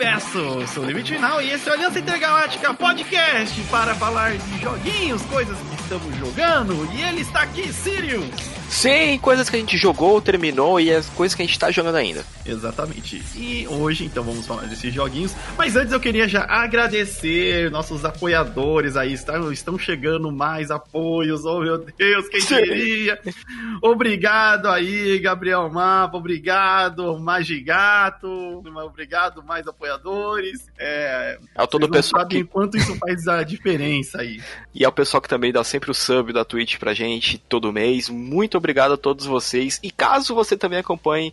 Universo. Sou Limite Final e esse é o Aliança Intergaláctica Podcast para falar de joguinhos, coisas que estamos jogando. E ele está aqui, Sirius. Sim, coisas que a gente jogou, terminou e as coisas que a gente tá jogando ainda. Exatamente. E hoje, então, vamos falar desses joguinhos. Mas antes eu queria já agradecer nossos apoiadores aí. Estão, estão chegando mais apoios. Oh, meu Deus, quem diria? Obrigado aí, Gabriel Mapa. Obrigado, Magigato. Obrigado, mais apoiadores. É, é todo o pessoal que... quanto isso faz a diferença aí. E é o pessoal que também dá sempre o sub da Twitch pra gente todo mês. Muito obrigado a todos vocês. E caso você também acompanhe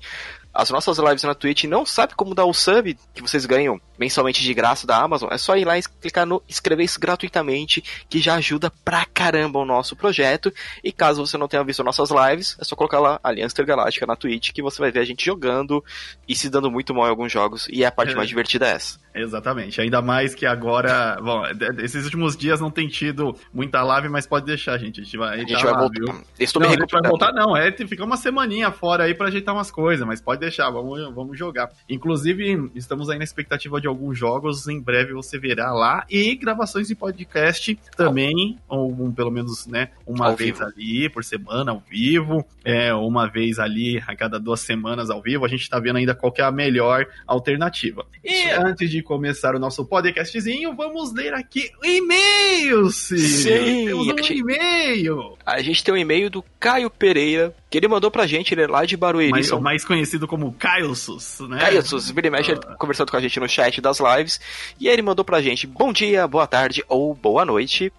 as nossas lives na Twitch e não sabe como dar o sub que vocês ganham mensalmente de graça da Amazon, é só ir lá e clicar no inscrever isso gratuitamente, que já ajuda pra caramba o nosso projeto. E caso você não tenha visto nossas lives, é só colocar lá Aliança Intergaláctica na Twitch, que você vai ver a gente jogando e se dando muito mal em alguns jogos. E é a parte é. mais divertida é essa. Exatamente. Ainda mais que agora. Bom, esses últimos dias não tem tido muita live, mas pode deixar, gente. A gente vai, a gente vai lá, voltar. Viu? Estou não, me a gente vai voltar, não. É ficar uma semaninha fora aí pra ajeitar umas coisas, mas pode deixar, vamos, vamos jogar. Inclusive, estamos aí na expectativa de alguns jogos. Em breve você verá lá. E gravações de podcast também, ou um, pelo menos, né, uma ao vez vivo. ali por semana, ao vivo. É, uma vez ali a cada duas semanas ao vivo. A gente tá vendo ainda qual é a melhor alternativa. E antes de começar o nosso podcastzinho, vamos ler aqui e-mails. Sim, temos um e-mail. A gente tem um e-mail do Caio Pereira, que ele mandou pra gente, ele é lá de Barueri. Mais, São... mais conhecido como Caio Sus, né? Caio Sus, vira e mexe, ele conversando com a gente no chat das lives, e ele mandou pra gente, bom dia, boa tarde ou boa noite.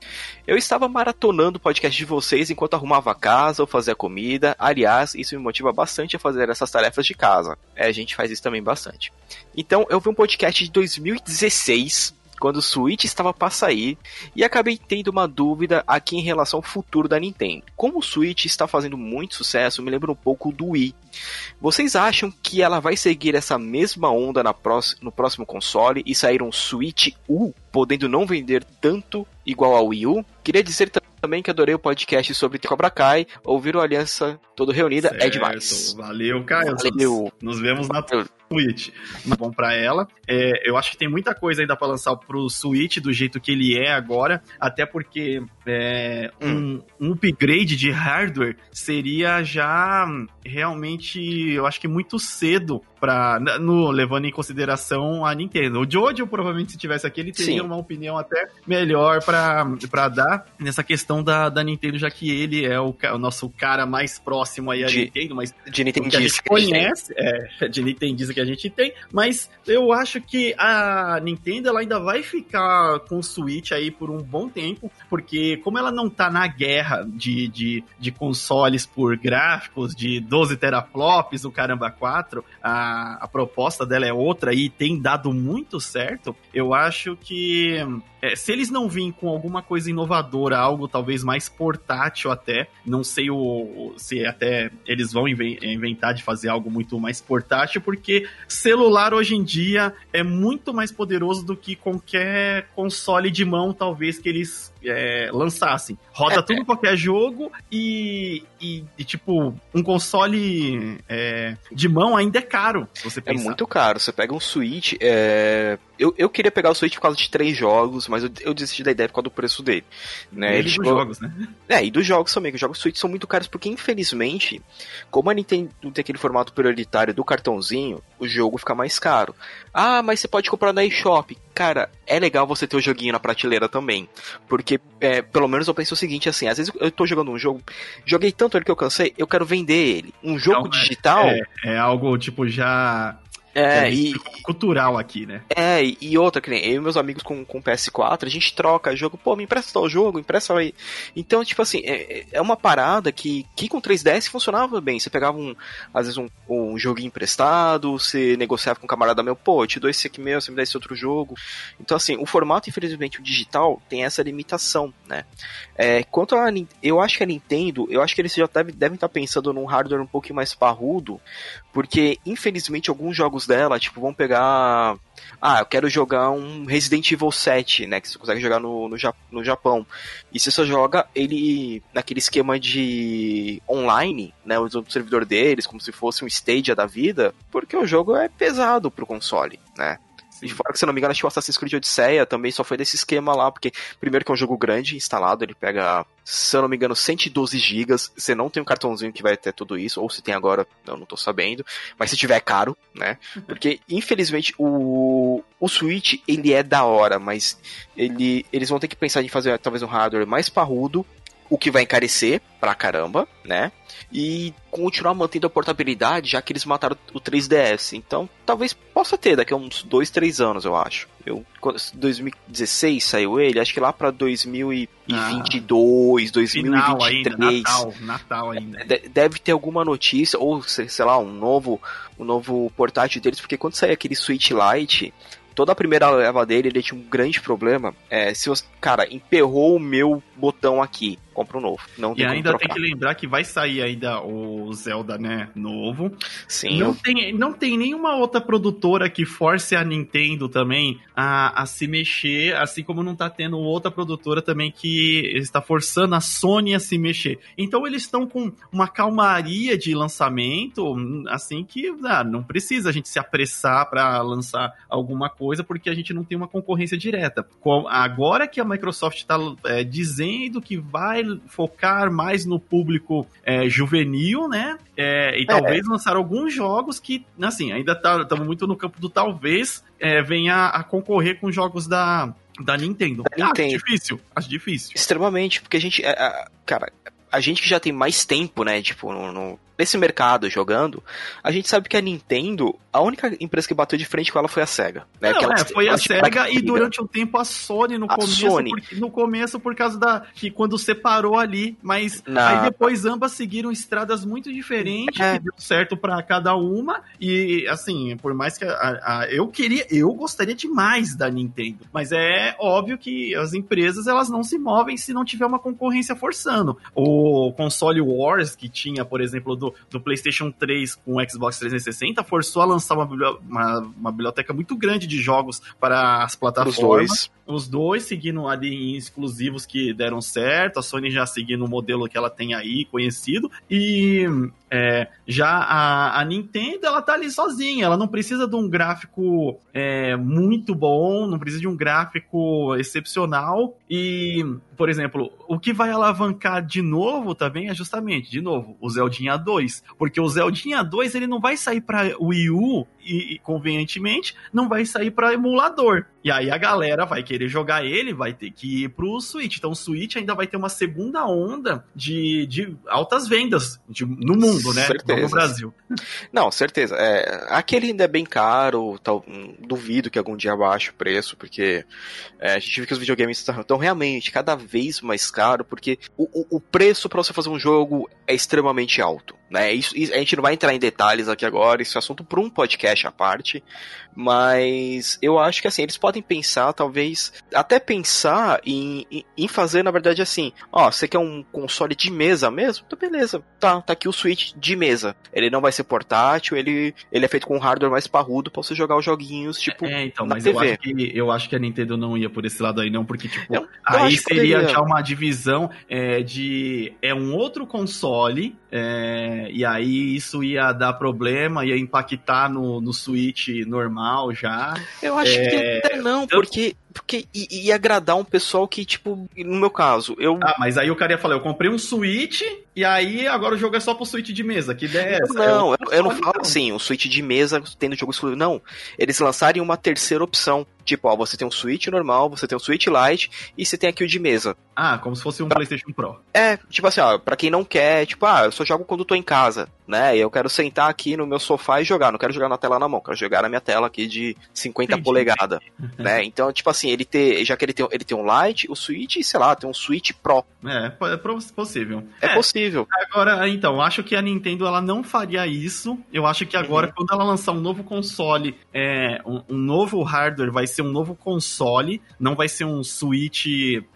Eu estava maratonando o podcast de vocês enquanto arrumava a casa ou fazia comida. Aliás, isso me motiva bastante a fazer essas tarefas de casa. É, a gente faz isso também bastante. Então, eu vi um podcast de 2016 quando o Switch estava para sair e acabei tendo uma dúvida aqui em relação ao futuro da Nintendo. Como o Switch está fazendo muito sucesso, me lembra um pouco do Wii. Vocês acham que ela vai seguir essa mesma onda no próximo console e sair um Switch U, podendo não vender tanto igual ao Wii U? Queria dizer também que adorei o podcast sobre Cobra Kai. Ouvir o Aliança todo reunida certo. é demais. Valeu, Caio. Valeu. Nos vemos na Switch. Bom para ela. É, eu acho que tem muita coisa ainda para lançar pro Switch do jeito que ele é agora, até porque é, um, um, upgrade de hardware seria já realmente, eu acho que muito cedo para no levando em consideração a Nintendo. O Jojo provavelmente se tivesse aqui ele teria Sim. uma opinião até melhor para dar nessa questão da, da Nintendo, já que ele é o, o nosso cara mais próximo aí a de, Nintendo, mas de Nintendo que a gente conhece, é, de Nintendo que a gente tem, mas eu acho que a Nintendo ela ainda vai ficar com o Switch aí por um bom tempo, porque como ela não tá na guerra de, de, de consoles por gráficos de 12 teraflops, o caramba 4, a, a proposta dela é outra e tem dado muito certo, eu acho que é, se eles não virem com alguma coisa inovadora, algo talvez mais portátil até, não sei o, se até eles vão inventar de fazer algo muito mais portátil, porque celular hoje em dia é muito mais poderoso do que qualquer console de mão, talvez, que eles é, lançassem. Roda é, tudo é. qualquer jogo e, e, e, tipo, um console é, de mão ainda é caro, você É muito caro. Você pega um Switch, é, eu, eu queria pegar o Switch por causa de três jogos, mas eu, eu desisti da ideia por causa do preço dele. Né? E dos jogos, né? É, e dos jogos também, que os jogos Switch são muito caros, porque infelizmente, como a Nintendo tem aquele formato prioritário do cartãozinho, o jogo fica mais caro. Ah, mas você pode comprar na eShop. Cara, é legal você ter o joguinho na prateleira também. Porque, é, pelo menos eu penso o seguinte, assim, às vezes eu tô jogando um jogo, joguei tanto ele que eu cansei, eu quero vender ele. Um jogo então, digital. É, é, algo tipo já é, e. Cultural aqui, né? É, e outra, que nem eu e meus amigos com, com PS4, a gente troca jogo, pô, me empresta tal jogo, empresta aí. Então, tipo assim, é, é uma parada que, que com 3DS funcionava bem. Você pegava um, às vezes, um, um joguinho emprestado, você negociava com um camarada meu, pô, eu te dou esse aqui meu, você me dá esse outro jogo. Então, assim, o formato, infelizmente, o digital tem essa limitação, né? É, quanto a. Eu acho que a Nintendo, eu acho que eles já devem, devem estar pensando num hardware um pouquinho mais parrudo, porque, infelizmente, alguns jogos dela, tipo, vão pegar. Ah, eu quero jogar um Resident Evil 7, né? Que você consegue jogar no, no, no Japão. E você só joga ele naquele esquema de online, né? Usando o servidor deles, como se fosse um Stadia da vida, porque o jogo é pesado pro console, né? Sim. Fora que, se não me engano, acho que o Assassin's Creed Odisseia também só foi desse esquema lá, porque primeiro que é um jogo grande instalado, ele pega, se eu não me engano, 112 GB. Você não tem um cartãozinho que vai ter tudo isso, ou se tem agora, eu não tô sabendo. Mas se tiver é caro, né? Porque, infelizmente, o, o Switch, ele é da hora, mas ele, eles vão ter que pensar em fazer talvez um hardware mais parrudo, o que vai encarecer pra caramba, né? E continuar mantendo a portabilidade, já que eles mataram o 3DS. Então, talvez possa ter daqui a uns 2, 3 anos, eu acho. Eu, 2016 saiu ele, acho que lá pra 2022, ah, 2023. Final ainda, Natal, Natal ainda. Deve ter alguma notícia, ou sei lá, um novo, um novo portátil deles, porque quando sair aquele Switch Lite, toda a primeira leva dele, ele tinha um grande problema. É, se você, cara, emperrou o meu botão aqui, compra um novo. Não e ainda tem que lembrar que vai sair ainda o Zelda, né, novo. Sim. Não, eu... tem, não tem nenhuma outra produtora que force a Nintendo também a, a se mexer, assim como não tá tendo outra produtora também que está forçando a Sony a se mexer. Então eles estão com uma calmaria de lançamento, assim que ah, não precisa a gente se apressar para lançar alguma coisa porque a gente não tem uma concorrência direta. Agora que a Microsoft está é, dizendo que vai focar mais no público é, juvenil, né? É, e é. talvez lançar alguns jogos que, assim, ainda estamos tá, muito no campo do talvez é, venha a concorrer com jogos da, da Nintendo. Da Nintendo. Acho difícil, acho difícil. Extremamente, porque a gente, é, cara, a gente que já tem mais tempo, né, tipo, no, no, nesse mercado jogando, a gente sabe que a Nintendo, a única empresa que bateu de frente com ela foi a SEGA. Né? Não, é, foi a SEGA e durante um tempo a Sony no a começo. Sony. Por, no começo por causa da. que quando separou ali, mas Na... aí depois ambas seguiram estradas muito diferentes, é. que deu certo para cada uma. E assim, por mais que a, a, eu queria, eu gostaria demais da Nintendo, mas é óbvio que as empresas elas não se movem se não tiver uma concorrência forçando. O console Wars que tinha, por exemplo, do do, PlayStation 3 com o Xbox 360 forçou a lançar uma, uma, uma biblioteca muito grande de jogos para as plataformas. Os dois. Seguindo ali em exclusivos que deram certo, a Sony já seguindo o modelo que ela tem aí, conhecido, e é, já a, a, Nintendo, ela tá ali sozinha, ela não precisa de um gráfico é, muito bom, não precisa de um gráfico excepcional, e, por exemplo, o que vai alavancar de novo também é justamente, de novo, o Zeldinha 2, porque o Zeldinha 2 ele não vai sair para Wii U e, e convenientemente não vai sair para emulador. E aí a galera vai querer jogar ele, vai ter que ir pro Switch. Então o Switch ainda vai ter uma segunda onda de, de altas vendas de, no mundo, né? Certeza. No Brasil. Não, certeza. É, aquele ainda é bem caro, tal, duvido que algum dia baixe o preço, porque é, a gente vê que os videogames estão realmente cada vez mais caro, porque o, o, o preço para você fazer um jogo é extremamente alto. Né? Isso, a gente não vai entrar em detalhes aqui agora, isso é assunto para um podcast à parte, mas eu acho que assim, eles podem pensar, talvez, até pensar em, em, fazer, na verdade, assim, ó, você quer um console de mesa mesmo? Então beleza, tá, tá aqui o Switch de mesa. Ele não vai ser portátil, ele, ele é feito com um hardware mais parrudo para você jogar os joguinhos, tipo, É, então, mas TV. eu acho, que, eu acho que a Nintendo não ia por esse lado aí não, porque, tipo, eu, eu aí seria já uma divisão é, de... é um outro console, é, e aí isso ia dar problema, ia impactar no, no Switch normal já. Eu acho é, que até não, porque porque ia agradar um pessoal que, tipo, no meu caso, eu. Ah, mas aí o cara ia falar, eu comprei um Switch e aí agora o jogo é só pro Switch de mesa. Que ideia é essa? Não, eu, eu, não falo assim, o Switch de mesa tendo jogo exclusivo. Não. Eles lançarem uma terceira opção. Tipo, ó, você tem um Switch normal, você tem um Switch Lite e você tem aqui o de mesa. Ah, como se fosse um pra... PlayStation Pro. É, tipo assim, ó, pra quem não quer, tipo, ah, eu só jogo quando tô em casa, né? E eu quero sentar aqui no meu sofá e jogar. Não quero jogar na tela na mão, quero jogar na minha tela aqui de 50 polegadas, né? Então, tipo assim, ele ter, já que ele tem, ele tem um Lite, o Switch, sei lá, tem um Switch Pro. É, é possível. É, é possível. Agora, então, acho que a Nintendo ela não faria isso. Eu acho que agora, uhum. quando ela lançar um novo console, é, um, um novo hardware, vai ser um novo console console, não vai ser um Switch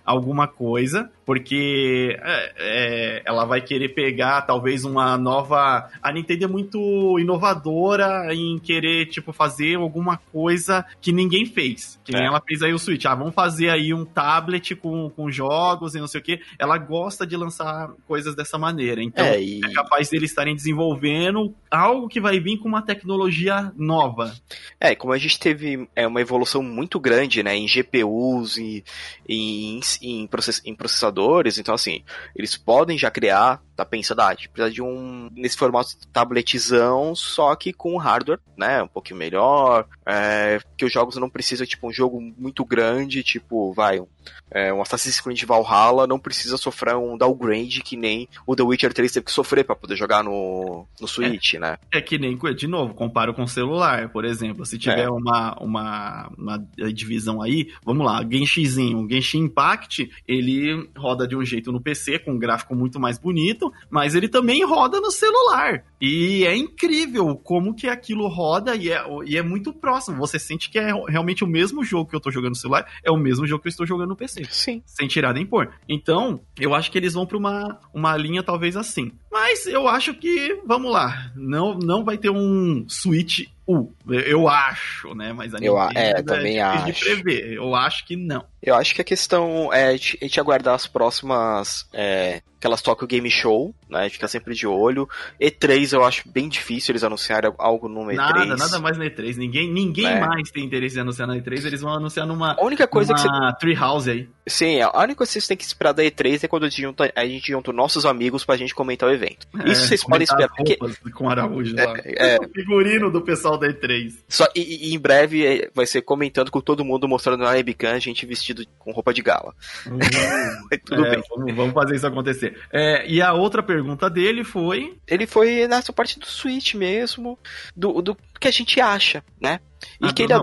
alguma coisa, porque é, é, ela vai querer pegar talvez uma nova. A Nintendo é muito inovadora em querer, tipo, fazer alguma coisa que ninguém fez. Que nem É. ela fez aí o Switch. Ah, vamos fazer aí um tablet com, com jogos e não sei o que. Ela gosta de lançar coisas dessa maneira. Então, É, e... é capaz deles estarem desenvolvendo algo que vai vir com uma tecnologia nova. É, como a gente teve é, uma evolução muito grande, né, em GPUs e em, em, process- em processadores, então assim, eles podem já criar, tá pensando, ah, a gente precisa de um, nesse formato de tabletzão, só que com hardware, né, um pouquinho melhor, é, que os jogos não precisam, tipo, um jogo muito grande, tipo, vai, é, um Assassin's Creed Valhalla não precisa sofrer um downgrade que nem o The Witcher 3 teve que sofrer pra poder jogar no, no Switch, né. É que nem, de novo, comparo com o celular, por exemplo. Se tiver É. uma, uma, uma divisão aí, vamos lá, Genshinzinho, o Genshin Impact, ele roda de um jeito no PC, com um gráfico muito mais bonito, mas ele também roda no celular. E é incrível como que aquilo roda e é, e é muito próximo. Você sente que é realmente o mesmo jogo que eu tô jogando no celular, é o mesmo jogo que eu estou jogando no PC Sim. sem tirar nem pôr. Então, eu acho que eles vão pra uma, uma linha talvez assim. Mas eu acho que, vamos lá, não, não vai ter um Switch U. Eu acho, né? Mas a Eu Nintendo é, também difícil de acho. prever. Eu acho que não. Eu acho que a questão é a gente aguardar as próximas. É, aquelas Tokyo Game Show, né? A gente fica sempre de olho. E3 eu acho bem difícil eles anunciarem algo no E3. Nada, nada mais na E3. Ninguém, ninguém É. mais tem interesse em anunciar na E3. Eles vão anunciar numa, A única coisa que você. numa Treehouse aí. Sim, a única coisa que vocês têm que esperar da E3 é quando a gente junta, a gente junta nossos amigos pra gente comentar o evento. Isso É, vocês podem esperar. Porque Com Araújo lá. É, é. O figurino do pessoal da E3. só, e, e em breve é, vai ser comentando com todo mundo mostrando na webcam a gente vestido com roupa de gala. Tudo É, bem. Vamos, vamos fazer isso acontecer. É, e a outra pergunta dele foi. Ele foi nessa parte do Switch mesmo, do, do que a gente acha, né? E, Ah, que ele,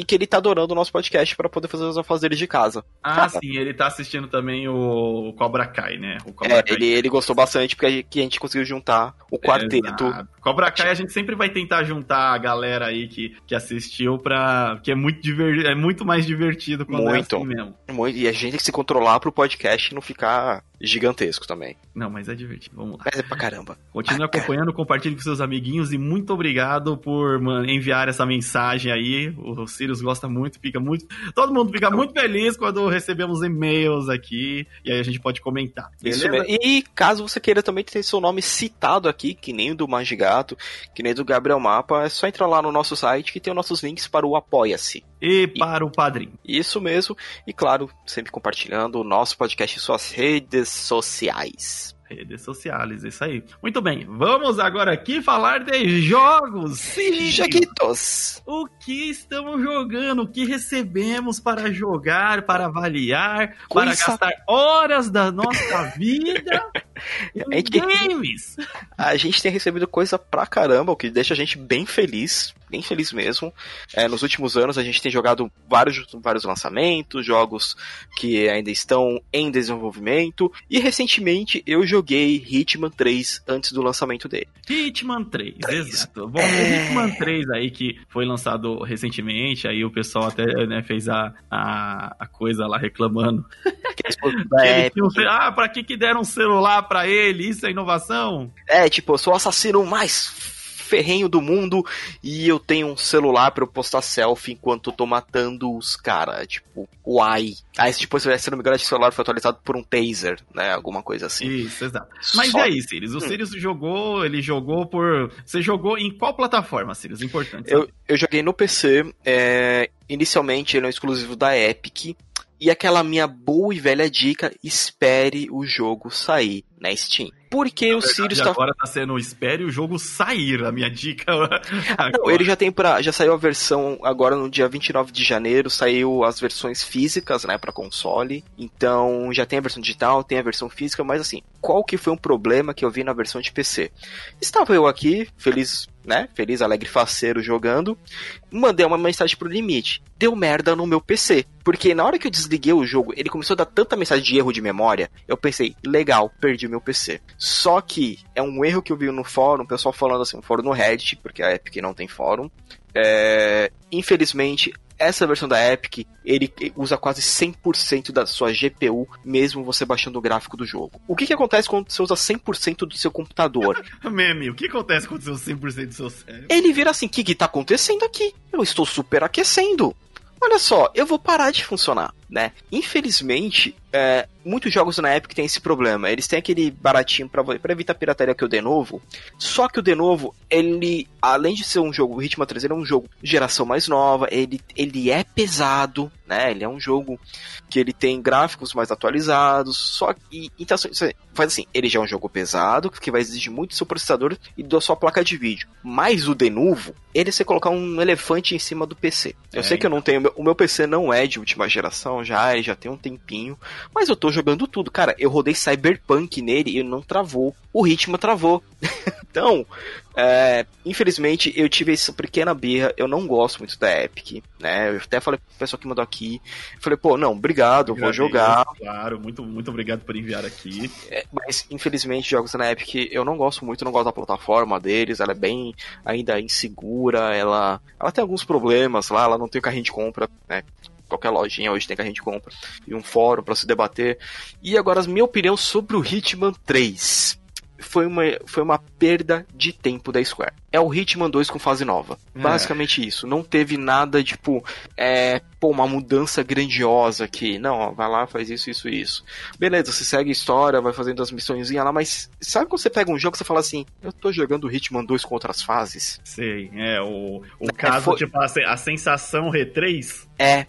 e que ele tá adorando o nosso podcast pra poder fazer os afazeres de casa. Ah, sim, ele tá assistindo também o Cobra Kai, né? O Cobra É, Kai. ele, ele gostou bastante porque a gente, que a gente conseguiu juntar o quarteto. Exato. Cobra Kai a gente sempre vai tentar juntar a galera aí que, que assistiu pra. que é muito, diver... é muito mais divertido quando Muito. é assim mesmo. Muito- E a gente tem que se controlar pro podcast não ficar gigantesco também. Não, mas é divertido. Vamos lá. Mas é pra caramba. Continue acompanhando, compartilhe com seus amiguinhos e muito obrigado por enviar essa mensagem aí. O Sirius gosta muito, fica muito. Todo mundo fica muito feliz quando recebemos e-mails aqui e aí a gente pode comentar. Isso mesmo. E caso você queira também ter seu nome citado aqui, que nem o do Magigato, que nem do Gabriel Mapa, é só entrar lá no nosso site que tem os nossos links para o Apoia-se. E para o padrinho. Isso mesmo. E claro, sempre compartilhando o nosso podcast em suas redes sociais. Redes sociais, isso aí. Muito bem, vamos agora aqui falar de jogos. Sim, Joguitos! o que estamos jogando, o que recebemos para jogar, para avaliar, para gastar horas da nossa vida É games. A gente tem recebido coisa pra caramba, o que deixa a gente bem feliz, bem feliz mesmo. É, nos últimos anos a gente tem jogado vários, vários lançamentos, jogos que ainda estão em desenvolvimento, e recentemente eu joguei Hitman 3 antes do lançamento dele. Hitman 3, Três. exato. Bom, É. o Hitman 3 aí que foi lançado recentemente, aí o pessoal até né, fez a, a, a coisa lá reclamando. É, um ah, pra que que deram um celular pra ele? Isso é inovação? é, tipo, eu sou o assassino mais ferrenho do mundo e eu tenho um celular pra eu postar selfie enquanto eu tô matando os caras. Tipo, uai. Aí, tipo, se não me engano, esse celular foi atualizado por um taser, né? Alguma coisa assim. Isso, exato. Mas Só- e aí, Sirius? O Hum. Sirius jogou, ele jogou por. Você jogou em qual plataforma, Sirius? Importante. Eu, eu joguei no PC, é, inicialmente ele é um exclusivo da Epic, e aquela minha boa e velha dica, espere o jogo sair na Steam. Porque o Sirius E tá... agora tá sendo espere o jogo sair, a minha dica. Não, ele já tem pra, já saiu a versão agora no dia 29 de janeiro, saiu as versões físicas, né, para console. Então, já tem a versão digital, tem a versão física, mas assim, qual que foi um problema que eu vi na versão de PC? Estava eu aqui, feliz, né, feliz, alegre, faceiro jogando, mandei uma mensagem pro limite. Deu merda no meu PC, porque na hora que eu desliguei o jogo, ele começou a dar tanta mensagem de erro de memória, eu pensei, legal, perdi meu PC. Só que é um erro que eu vi no fórum, o pessoal falando assim, um fórum no Reddit, porque a Epic não tem fórum. É, infelizmente, essa versão da Epic, ele usa quase 100% da sua GPU, mesmo você baixando o gráfico do jogo. O que, que acontece quando você usa 100% do seu computador? Meme, o que acontece quando você usa 100% do seu cérebro? Ele vira assim, o que, que tá acontecendo aqui? Eu estou superaquecendo. Olha só, eu vou parar de funcionar, né? Infelizmente, é, muitos jogos na Epic têm esse problema. Eles têm aquele baratinho para evitar pirataria que é o de novo. Só que o de novo, ele, além de ser um jogo, o Hitman 3 ele é um jogo geração mais nova, ele, ele é pesado, né? Ele é um jogo que ele tem gráficos mais atualizados. Só que, então, você faz assim, ele já é um jogo pesado, que vai exigir muito do seu processador e da sua placa de vídeo. Mas o de novo, ele é você colocar um elefante em cima do PC. Eu é, sei que eu não tenho, o meu PC não é de última geração já, ele já tem um tempinho. Mas eu tô jogando tudo. Cara, eu rodei Cyberpunk nele e não travou. O ritmo travou. então, é, infelizmente, eu tive essa pequena birra. Eu não gosto muito da Epic, né? Eu até falei pro pessoal que mandou aqui. Falei, pô, não, obrigado, vou jogar. Claro, muito, muito obrigado por enviar aqui. É, mas, infelizmente, jogos na Epic eu não gosto muito, não gosto da plataforma deles. Ela é bem ainda insegura, ela, ela tem alguns problemas lá, ela não tem o carrinho de compra, né? Qualquer lojinha hoje tem que a gente compra, e um fórum para se debater. E agora, minha opinião sobre o Hitman 3 foi uma, foi uma perda de tempo da Square. É o Hitman 2 com fase nova. É. Basicamente isso. Não teve nada, tipo, é, pô, uma mudança grandiosa aqui. Não, ó, vai lá, faz isso, isso, isso. Beleza, você segue a história, vai fazendo as missões lá, mas sabe quando você pega um jogo e você fala assim, eu tô jogando Hitman 2 com outras fases? Sei, é, o, o é, caso, foi... tipo, a, a sensação R3 é.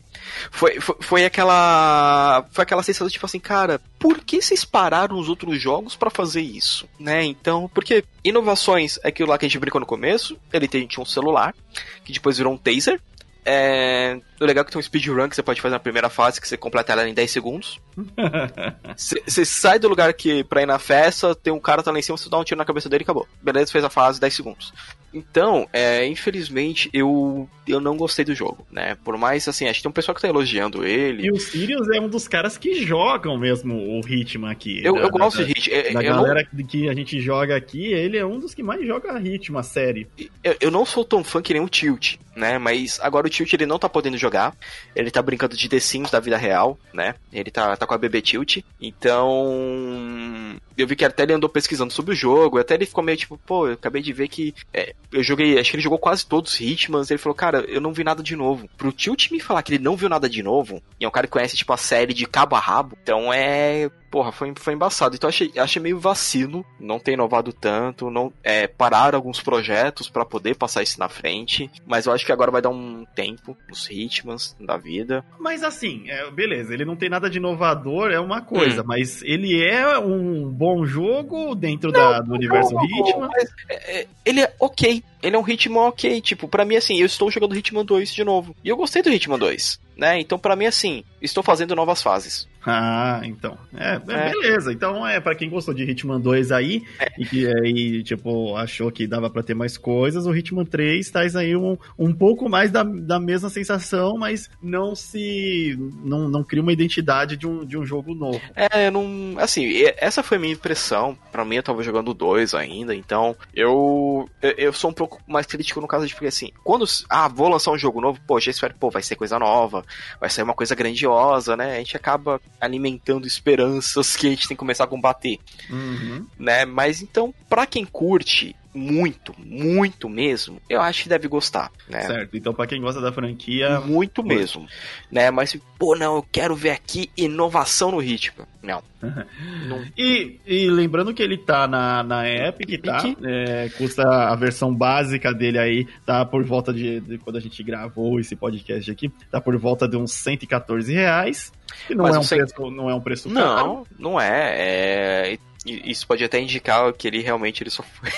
Foi, foi, foi, aquela. Foi aquela sensação tipo assim, cara, por que vocês pararam os outros jogos para fazer isso? Né? Então, porque inovações é aquilo lá que a gente brincou no começo. Ele tem, tinha um celular, que depois virou um taser. É, o legal é que tem um speedrun que você pode fazer na primeira fase, que você completa ela em 10 segundos. Você sai do lugar que pra ir na festa, tem um cara tá lá em cima, você dá um tiro na cabeça dele e acabou. Beleza, fez a fase 10 segundos. Então, é, infelizmente, eu, eu não gostei do jogo, né? Por mais, assim, acho que tem um pessoal que tá elogiando ele. E o Sirius é um dos caras que jogam mesmo o Hitman aqui. Eu, da, eu gosto da, de Hitman. É, da galera não... que a gente joga aqui, ele é um dos que mais joga Hitman, a série. Eu, eu não sou tão fã que nem o Tilt, né? Mas agora o Tilt ele não tá podendo jogar. Ele tá brincando de The Sims da vida real, né? Ele tá, tá com a bebê Tilt. Então. Eu vi que até ele andou pesquisando sobre o jogo. Até ele ficou meio tipo, pô, eu acabei de ver que. É, eu joguei. Acho que ele jogou quase todos os Hitmans. Ele falou, cara, eu não vi nada de novo. Pro Tilt me falar que ele não viu nada de novo. E é um cara que conhece, tipo, a série de cabo a rabo. Então é porra, foi, foi embaçado. Então achei, achei meio vacilo não ter inovado tanto, não é, parar alguns projetos para poder passar isso na frente. Mas eu acho que agora vai dar um tempo nos Hitmans da vida. Mas assim, é, beleza, ele não tem nada de inovador, é uma coisa, hum. mas ele é um bom jogo dentro não, da, do universo não, Hitman. É, é, ele é ok. Ele é um Hitman ok. Tipo, para mim, assim, eu estou jogando Hitman 2 de novo. E eu gostei do Hitman 2 né? Então, para mim, assim, estou fazendo novas fases. Ah, então. É, é, é. beleza. Então, é para quem gostou de Hitman 2 aí é. e que aí, tipo, achou que dava para ter mais coisas, o Hitman 3 traz aí um, um pouco mais da, da mesma sensação, mas não se. não, não cria uma identidade de um, de um jogo novo. É, não. Assim, essa foi a minha impressão. Para mim, eu tava jogando dois ainda, então eu, eu sou um pouco mais crítico no caso de porque assim, quando. Ah, vou lançar um jogo novo, pô, já espero, pô, vai ser coisa nova vai sair uma coisa grandiosa, né? A gente acaba alimentando esperanças que a gente tem que começar a combater, uhum. né? Mas então, para quem curte muito, muito mesmo, eu acho que deve gostar, né? Certo. Então, para quem gosta da franquia, muito mesmo, né? Mas pô, não, eu quero ver aqui inovação no ritmo. Não. não. E, e, lembrando que ele tá na, na Epic, tá? É, custa a versão básica dele aí, tá por volta de, de, quando a gente gravou esse podcast aqui, tá por volta de uns 114 reais. Que não, é um, preço, não é um preço caro. Não, não é. é. Isso pode até indicar que ele realmente ele só foi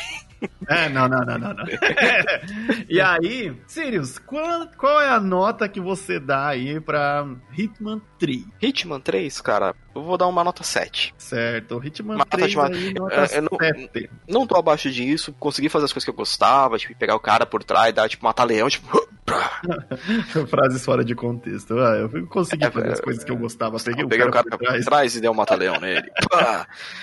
é, não, não, não, não. não. e aí, Sirius, qual, qual é a nota que você dá aí pra Hitman 3? Hitman 3, cara, eu vou dar uma nota 7. Certo, Hitman nota 3 de... aí, nota eu, eu não, 7. Não tô abaixo disso, consegui fazer as coisas que eu gostava, tipo, pegar o cara por trás, dar, tipo, matar leão, tipo... Frases fora de contexto. Ah, eu consegui é, fazer as coisas que eu gostava. Peguei, peguei o cara, o cara por trás. e dei um mata-leão nele.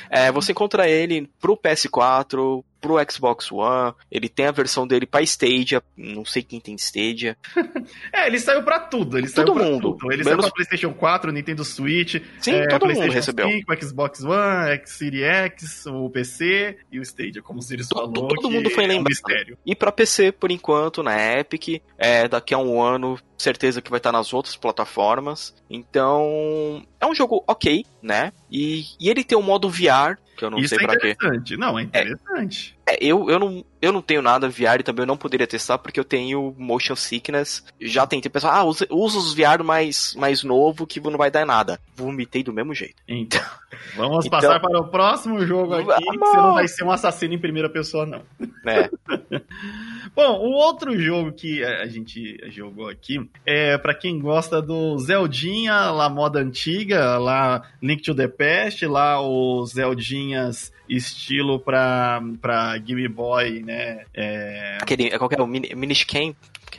é, você encontra ele pro PS4, pro Xbox One, ele tem a versão dele pra Stadia, não sei quem tem Stadia. é, ele saiu pra tudo, ele todo saiu mundo. Tudo. Ele Menos... saiu pra PlayStation 4, Nintendo Switch, Sim, é, todo mundo recebeu. 5, Xbox One, X Series X, o PC e o Stadia, como o Sirius falou. Todo mundo foi lembrado. É um mistério. E pra PC, por enquanto, na Epic, é, daqui a um ano, certeza que vai estar nas outras plataformas. Então, é um jogo ok, né? E, e ele tem um modo VR, que eu não Isso sei é pra quê. interessante. Não, é interessante. É, eu, eu, não, eu não tenho nada VR e também eu não poderia testar porque eu tenho motion sickness. Já tentei pensar, ah, usa, usa os VR mais, mais novo que não vai dar nada. Vomitei do mesmo jeito. Então, vamos Então- passar para o próximo jogo aqui, que você não vai ser um assassino em primeira pessoa, não. né? Bom, o outro jogo que a gente jogou aqui é para quem gosta do Zeldinha, lá moda antiga, lá Link to the Past, lá os Estilo pra, pra Game Boy, né? É, Aquele, qual que é o mini,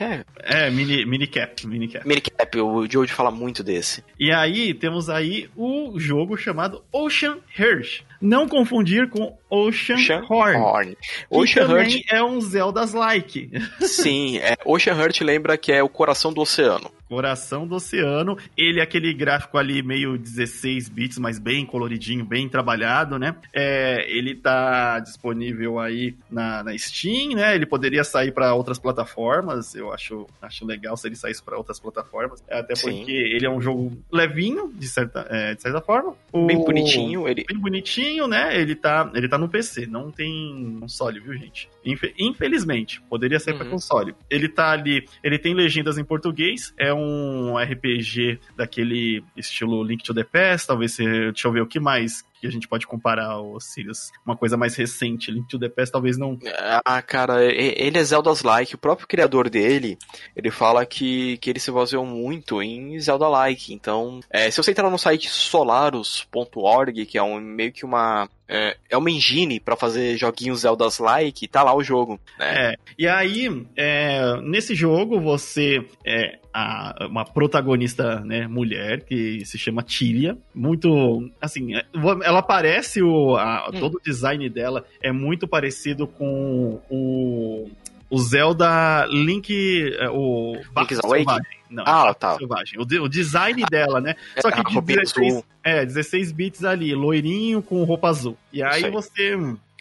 é? é mini, mini cap, mini cap. Minicap, o George fala muito desse. E aí temos aí o jogo chamado Ocean Heart. Não confundir com Ocean, Ocean Horn. Horn. Ocean Heart, é um Zeldas-like. sim, é, Ocean Heart lembra que é o coração do oceano. Coração do Oceano. Ele é aquele gráfico ali meio 16 bits, mas bem coloridinho, bem trabalhado, né? É, ele tá disponível aí na, na Steam, né? Ele poderia sair para outras plataformas. Eu acho, acho legal se ele saísse para outras plataformas. Até Sim. porque ele é um jogo levinho, de certa, é, de certa forma. O- Bem bonitinho, ele. Bem bonitinho, né? Ele tá, ele tá no PC, não tem console, viu, gente? Infe- Infelizmente, poderia ser Uhum. console. Ele tá ali, ele tem legendas em português, é um RPG daquele estilo Link to the Past, talvez você, deixa eu ver o que mais que a gente pode comparar os Sirius, uma coisa mais recente, Link to the Past talvez não Ah, cara, ele é Zelda-like. O próprio criador dele, ele fala que, que ele se baseou muito em Zelda-like. Então, é, se você entrar no site solaros.org, que é um, meio que uma. É, é uma engine pra fazer joguinhos Zeldas-like, tá lá o jogo. Né? É, e aí, é, nesse jogo, você é a- uma protagonista, né, mulher, que se chama Tilia. Muito, assim, é, ela parece, o, a- Hum. todo o design dela é muito parecido com o, o Zelda Link, é, o Barco Awakening? Selvagem. Não, Ah, tá. Selvagem. O, de- o design dela, né? Só que de roupinha 16, azul. é, 16 bits ali, loirinho com roupa azul. E aí aí. você.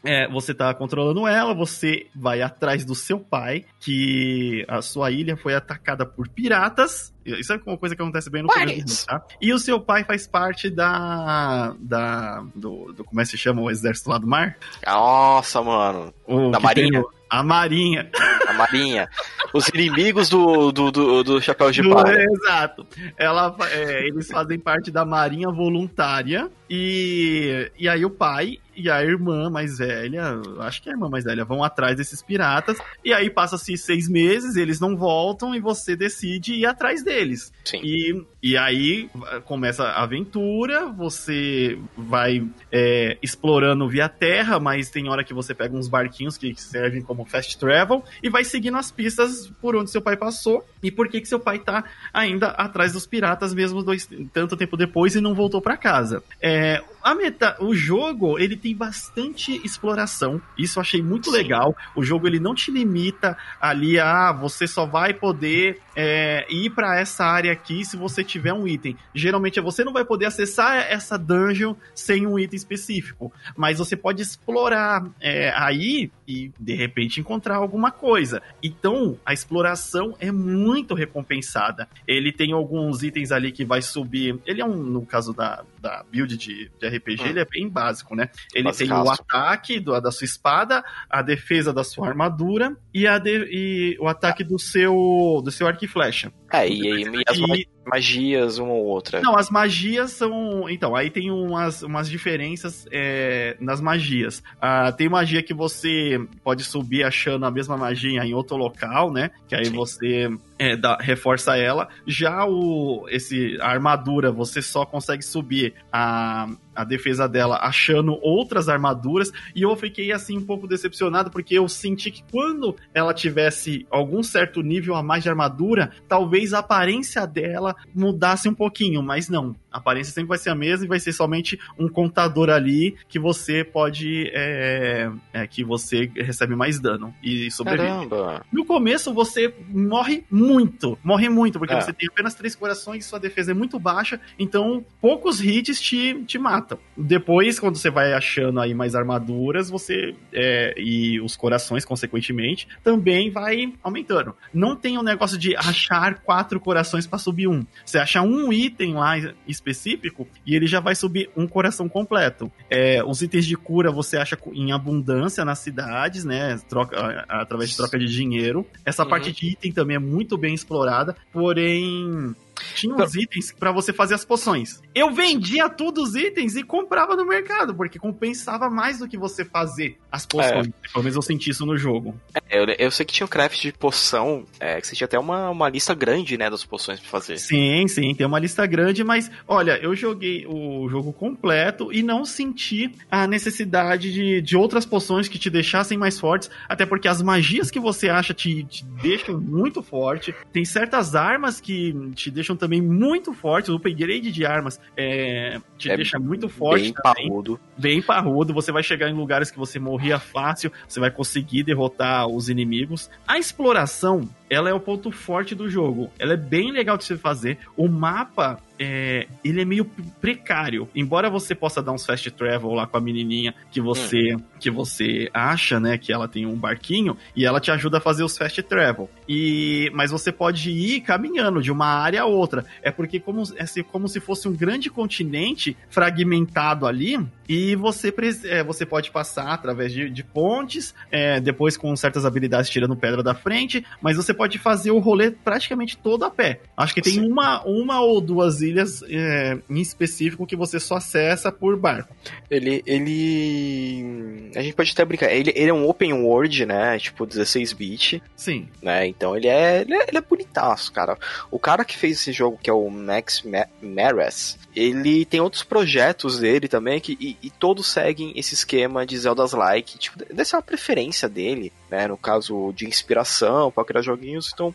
É, você tá controlando ela, você vai atrás do seu pai, que a sua ilha foi atacada por piratas. Isso é uma coisa que acontece bem no começo do Pirates. jogo, tá? E o seu pai faz parte da. da do, do- Como é que se chama o exército lá do mar? Nossa, mano. O Da tem Marinha? a Marinha. A marinha. Os inimigos do, do, do, do Chapéu de Palha. Exato. Ela, é, eles fazem parte da Marinha Voluntária. E, e aí o pai e a irmã mais velha, acho que é a irmã mais velha, vão atrás desses piratas. E aí passa-se seis meses, eles não voltam e você decide ir atrás deles. Sim. E, e aí eh, começa a aventura, você vai é, explorando via terra, mas tem hora que você pega uns barquinhos que servem como fast travel e vai seguindo as pistas por onde seu pai passou e por que, que seu pai tá ainda atrás dos piratas mesmo dois, tanto tempo depois e não voltou para casa. É, a meta, o jogo ele tem bastante exploração, isso eu achei muito Sim. legal. O jogo ele não te limita ali a você só vai poder é, ir para essa área aqui se você tiver um item. Geralmente você não vai poder acessar essa dungeon sem um item específico, mas você pode explorar é, aí e de repente encontrar alguma coisa. Então a exploração é muito recompensada. Ele tem alguns itens ali que vai subir. Ele é um, no caso da, da build de, de RPG, Hum. ele é bem básico, né? Ele tem Basicaço. o ataque do, da sua espada, a defesa da sua armadura e, de- e o ataque do seu do seu arco e flecha. É, e, e, e as magias, uma ou outra. Não, as magias são. Então, aí tem umas, umas diferenças é, nas magias. Ah, tem magia que você pode subir achando a mesma magia em outro local, né? Que aí Sim. você é, dá- reforça ela. Já o, esse, a armadura, você só consegue subir a, a defesa dela achando outras armaduras. E eu fiquei assim um pouco decepcionado, porque eu senti que quando ela tivesse algum certo nível a mais de armadura, talvez a aparência dela ela mudasse um pouquinho, mas não. A aparência sempre vai ser a mesma e vai ser somente um contador ali que você pode. É, é, que você recebe mais dano e sobrevive. Caramba. No começo você morre muito, morre muito, porque é. você tem apenas três corações e sua defesa é muito baixa, então poucos hits te, te matam. Depois, quando você vai achando aí mais armaduras, você. É, e os corações, consequentemente, também vai aumentando. Não tem o um negócio de achar quatro corações para subir um. Você acha um item lá específico e ele já vai subir um coração completo. É, os itens de cura você acha em abundância nas cidades, né? Troca, através de troca de dinheiro. Essa uhum. parte de item também é muito bem explorada, porém tinha uns itens para você fazer as poções. Eu vendia todos os itens e comprava no mercado, porque compensava mais do que você fazer as poções. É. Pelo menos eu senti isso no jogo. É, eu, eu, sei que tinha um craft de poção, é, que você tinha até uma, uma lista grande, né, das poções pra fazer. Sim, sim, tem uma lista grande, mas olha, eu joguei o jogo completo e não senti a necessidade de, de outras poções que te deixassem mais fortes, até porque as magias que você acha te, te deixam muito forte. Tem certas armas que te deixam deixam também muito fortes. O upgrade de armas é, te é deixa muito forte. Bem também. parrudo. Bem parrudo. Você vai chegar em lugares que você morria fácil. Você vai conseguir derrotar os inimigos. A exploração ela é o ponto forte do jogo. Ela é bem legal de se fazer. O mapa é, ele é meio precário. Embora você possa dar uns fast travel lá com a menininha que você hum. que você acha, né, que ela tem um barquinho e ela te ajuda a fazer os fast travel. E mas você pode ir caminhando de uma área a outra. É porque como é como se fosse um grande continente fragmentado ali e você é, você pode passar através de, de pontes, é, depois com certas habilidades tirando pedra da frente, mas você pode fazer o rolê praticamente todo a pé. Acho que tem uma, uma ou duas ilhas é, em específico que você só acessa por barco. Ele. ele... A gente pode até brincar. Ele, ele é um open world, né? Tipo 16-bit. Sim. Né? Então ele é, ele é, ele é bonitaço, cara. O cara que fez esse jogo, que é o Max Mares, ele tem outros projetos dele também que, e, e, todos seguem esse esquema de Zelda's Like. Tipo, deve ser uma preferência dele, né? No caso de inspiração para criar joguinhos. Então,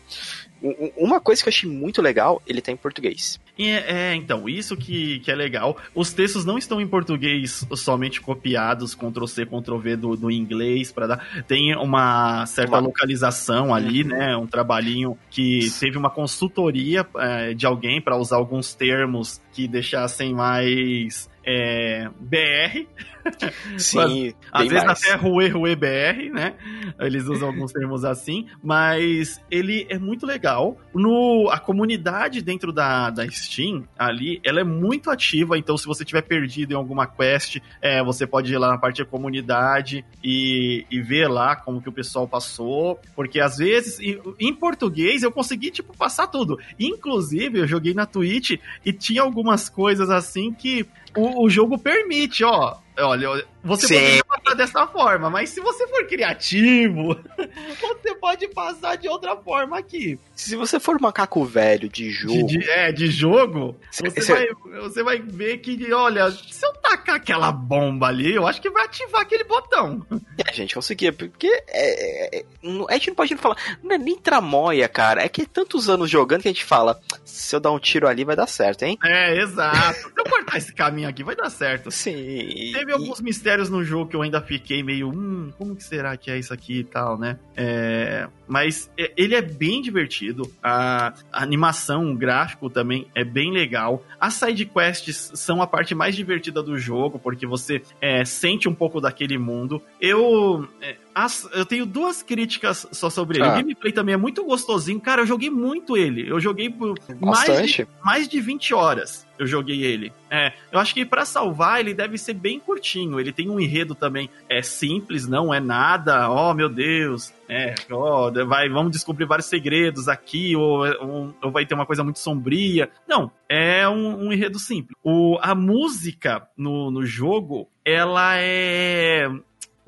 uma coisa que eu achei muito legal, ele tá em português. É, é, então, isso que, que é legal. Os textos não estão em português somente copiados, Ctrl-C, Ctrl-V do, do inglês, para dar. Tem uma certa uma... localização ali, uhum. né? Um trabalhinho que teve uma consultoria é, de alguém para usar alguns termos que deixassem mais é, BR. Sim, às vezes mais. até Rue Rue BR, né? Eles usam alguns termos assim, mas ele é muito legal. No, a comunidade dentro da, da Steam, ali, ela é muito ativa, então se você tiver perdido em alguma quest, é, você pode ir lá na parte da comunidade e, e ver lá como que o pessoal passou, porque às vezes, em português, eu consegui, tipo, passar tudo. Inclusive, eu joguei na Twitch e tinha algumas coisas assim que o, o jogo permite, ó. Olha, você Sim. poderia passar dessa forma, mas se você for criativo, você pode passar de outra forma aqui. Se você for macaco velho de jogo. De, de, é, de jogo, você, você, vai, você vai ver que, olha, se eu tacar aquela bomba ali, eu acho que vai ativar aquele botão. É, gente, conseguia, porque é, é, é a gente não pode falar, não é nem tramóia, cara, é que é tantos anos jogando que a gente fala, se eu dar um tiro ali vai dar certo, hein? É, exato. se eu cortar esse caminho aqui vai dar certo. Sim. Teve alguns mistérios no jogo que eu ainda fiquei meio, hum, como que será que é isso aqui e tal, né? É, mas é, ele é bem divertido. A, a animação, o gráfico também é bem legal. As side quests são a parte mais divertida do jogo, porque você é, sente um pouco daquele mundo. Eu. É, as, eu tenho duas críticas só sobre ele. Ah. O gameplay também é muito gostosinho. Cara, eu joguei muito ele. Eu joguei por mais de, mais de 20 horas. Eu joguei ele. É, eu acho que para salvar ele deve ser bem curtinho. Ele tem um enredo também é simples, não é nada. Oh meu Deus, é, oh, vai, vamos descobrir vários segredos aqui ou, ou, ou vai ter uma coisa muito sombria. Não, é um, um enredo simples. O, a música no, no jogo ela é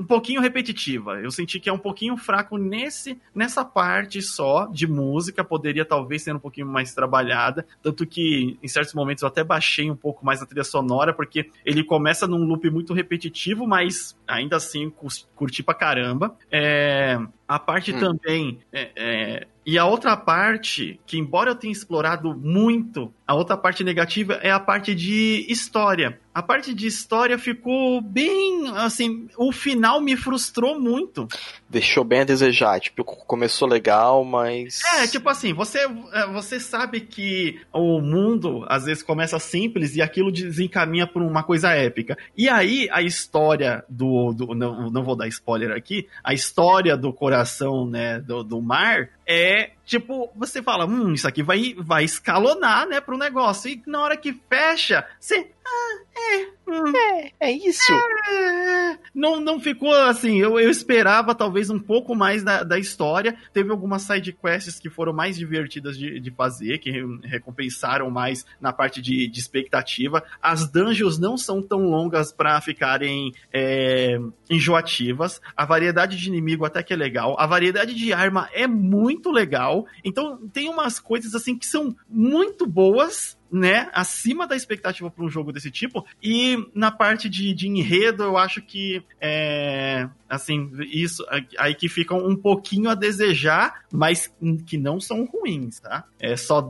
um pouquinho repetitiva. Eu senti que é um pouquinho fraco nesse nessa parte só de música, poderia talvez ser um pouquinho mais trabalhada, tanto que em certos momentos eu até baixei um pouco mais a trilha sonora, porque ele começa num loop muito repetitivo, mas ainda assim curti pra caramba. É, a parte hum. também é, é, e a outra parte, que embora eu tenha explorado muito, a outra parte negativa é a parte de história. A parte de história ficou bem, assim, o final me frustrou muito. Deixou bem a desejar, tipo, começou legal, mas É, tipo assim, você é, você sabe que o mundo às vezes começa simples e aquilo desencaminha por uma coisa épica. E aí a história do, do não, não vou dar spoiler aqui, a história do coração, né, do, do mar é tipo, você fala, hum, isso aqui vai, vai escalonar, né, pro negócio. E na hora que fecha, você. Ah, é. Hum, é, é isso. é. Não, não ficou assim. Eu, eu esperava talvez um pouco mais da, da história. Teve algumas side quests que foram mais divertidas de, de fazer, que recompensaram mais na parte de, de expectativa. As dungeons não são tão longas para ficarem é, enjoativas. A variedade de inimigo até que é legal. A variedade de arma é muito legal. Então tem umas coisas assim que são muito boas né, acima da expectativa para um jogo desse tipo. E na parte de, de enredo, eu acho que é, assim, isso aí que ficam um pouquinho a desejar, mas que não são ruins, tá? É só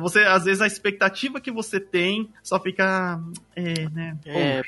você às vezes a expectativa que você tem só fica é, né? É,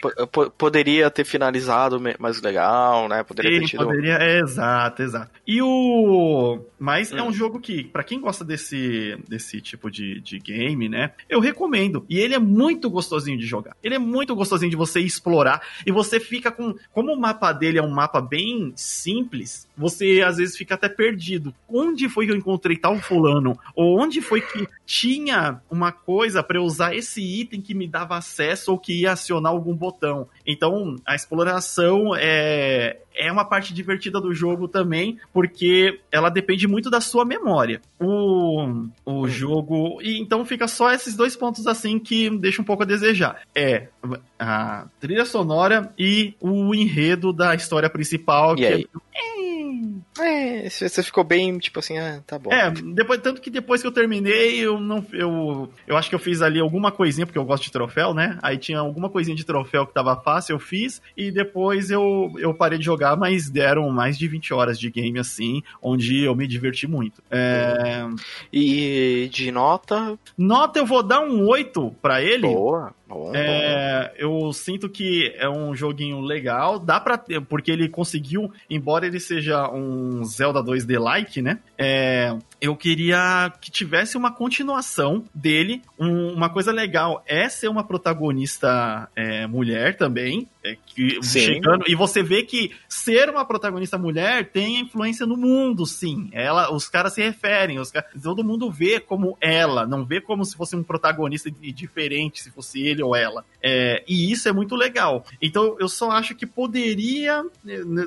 poderia ter finalizado mais legal, né? Poderia Sim, ter tido poderia, é, exato, exato. E o mas hum. é um jogo que para quem gosta desse desse tipo de, de game, né? Eu recomendo. E ele é muito gostosinho de jogar. Ele é muito gostosinho de você explorar e você fica com como o mapa dele é um mapa bem bem simples, você às vezes fica até perdido. Onde foi que eu encontrei tal fulano? Ou onde foi que tinha uma coisa para eu usar esse item que me dava acesso ou que ia acionar algum botão? Então, a exploração é, é uma parte divertida do jogo também, porque ela depende muito da sua memória. O, o jogo. E então fica só esses dois pontos assim que deixa um pouco a desejar. É a trilha sonora e o enredo da história principal. E que aí? É... É, você ficou bem, tipo assim, ah, tá bom. É, depois, tanto que depois que eu terminei, eu não. Eu, eu acho que eu fiz ali alguma coisinha, porque eu gosto de troféu, né? Aí tinha alguma coisinha de troféu que tava fácil, eu fiz, e depois eu, eu parei de jogar, mas deram mais de 20 horas de game assim, onde eu me diverti muito. É... E de nota? Nota eu vou dar um 8 pra ele. Boa. É, eu sinto que é um joguinho legal, dá para ter, porque ele conseguiu, embora ele seja um Zelda 2D-like, né? É, eu queria que tivesse uma continuação dele. Um, uma coisa legal é ser uma protagonista é, mulher também. É, que, chegando, e você vê que ser uma protagonista mulher tem influência no mundo, sim. Ela, os caras se referem, os todo mundo vê como ela, não vê como se fosse um protagonista diferente, se fosse ele ou ela. É, e isso é muito legal. Então eu só acho que poderia,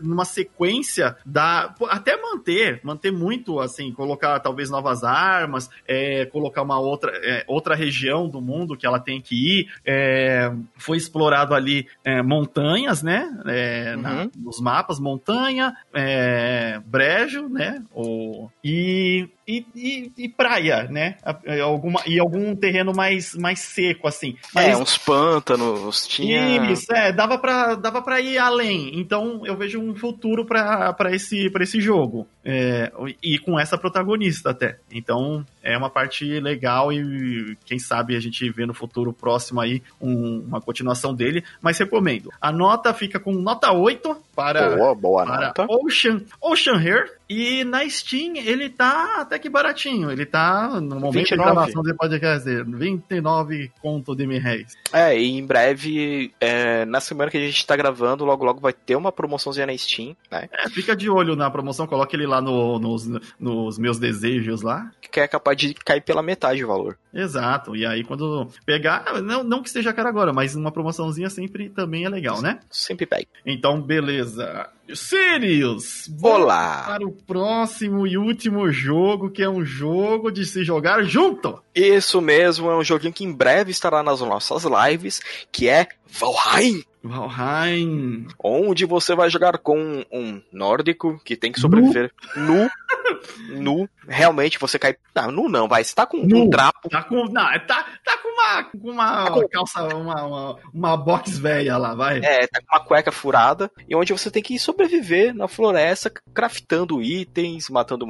numa sequência, dar, até manter, manter muito, assim, colocar talvez novas armas, é, colocar uma outra, é, outra região do mundo que ela tem que ir. É, foi explorado ali é, montanhas, né? É, uhum. na, nos mapas, montanha, é, brejo, né? O, e e, e, e, praia, né? Alguma, e algum terreno mais, mais seco, assim. É, Mas, é, uns pântanos, tinha... Isso, é, dava pra, dava pra ir além. Então, eu vejo um futuro pra, esse, pra esse jogo. É, e com essa protagonista até. Então, é uma parte legal e quem sabe a gente vê no futuro próximo aí um, uma continuação dele. Mas recomendo. A nota fica com nota 8 para, boa, boa para nota. Ocean, Ocean Hair. E na Steam ele tá até que baratinho. Ele tá, no momento 29. de gravação do podcast, 29 conto de mil reais. É, e em breve, é, na semana que a gente tá gravando, logo logo vai ter uma promoçãozinha na Steam, né? É, fica de olho na promoção, coloque ele lá no, nos, nos meus desejos lá. Que é capaz de cair pela metade o valor. Exato, e aí quando pegar, não, não que esteja caro agora, mas uma promoçãozinha sempre também é legal, né? Sempre pega. Então, beleza. Sirius! Olá! Para o próximo e último jogo, que é um jogo de se jogar junto! Isso mesmo, é um joguinho que em breve estará nas nossas lives, que é Valheim! Valheim! Onde você vai jogar com um nórdico que tem que sobreviver nu. nu. Realmente você cai. Não, nu não, vai. Você tá com nu. um trapo. Tá com. Não, tá, tá com uma, com uma calça, uma, uma, uma box velha lá, vai. É, tá com uma cueca furada, e onde você tem que sobreviver na floresta, craftando itens, matando,